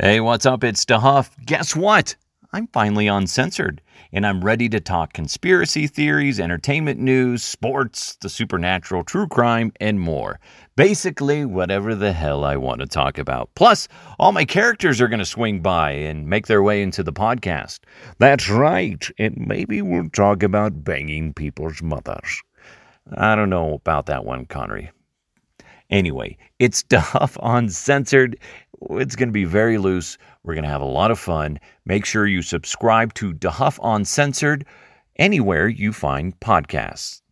Hey, what's up? It's DeHuff. Guess what? I'm finally uncensored, and I'm ready to talk conspiracy theories, entertainment news, sports, the supernatural, true crime, and more. Basically, whatever the hell I want to talk about. Plus, all my characters are going to swing by and make their way into the podcast. That's right, and maybe we'll talk about banging people's mothers. I don't know about that one, Connery. Anyway, it's Duff Uncensored. It's going to be very loose. We're going to have a lot of fun. Make sure you subscribe to DeHuff Uncensored anywhere you find podcasts.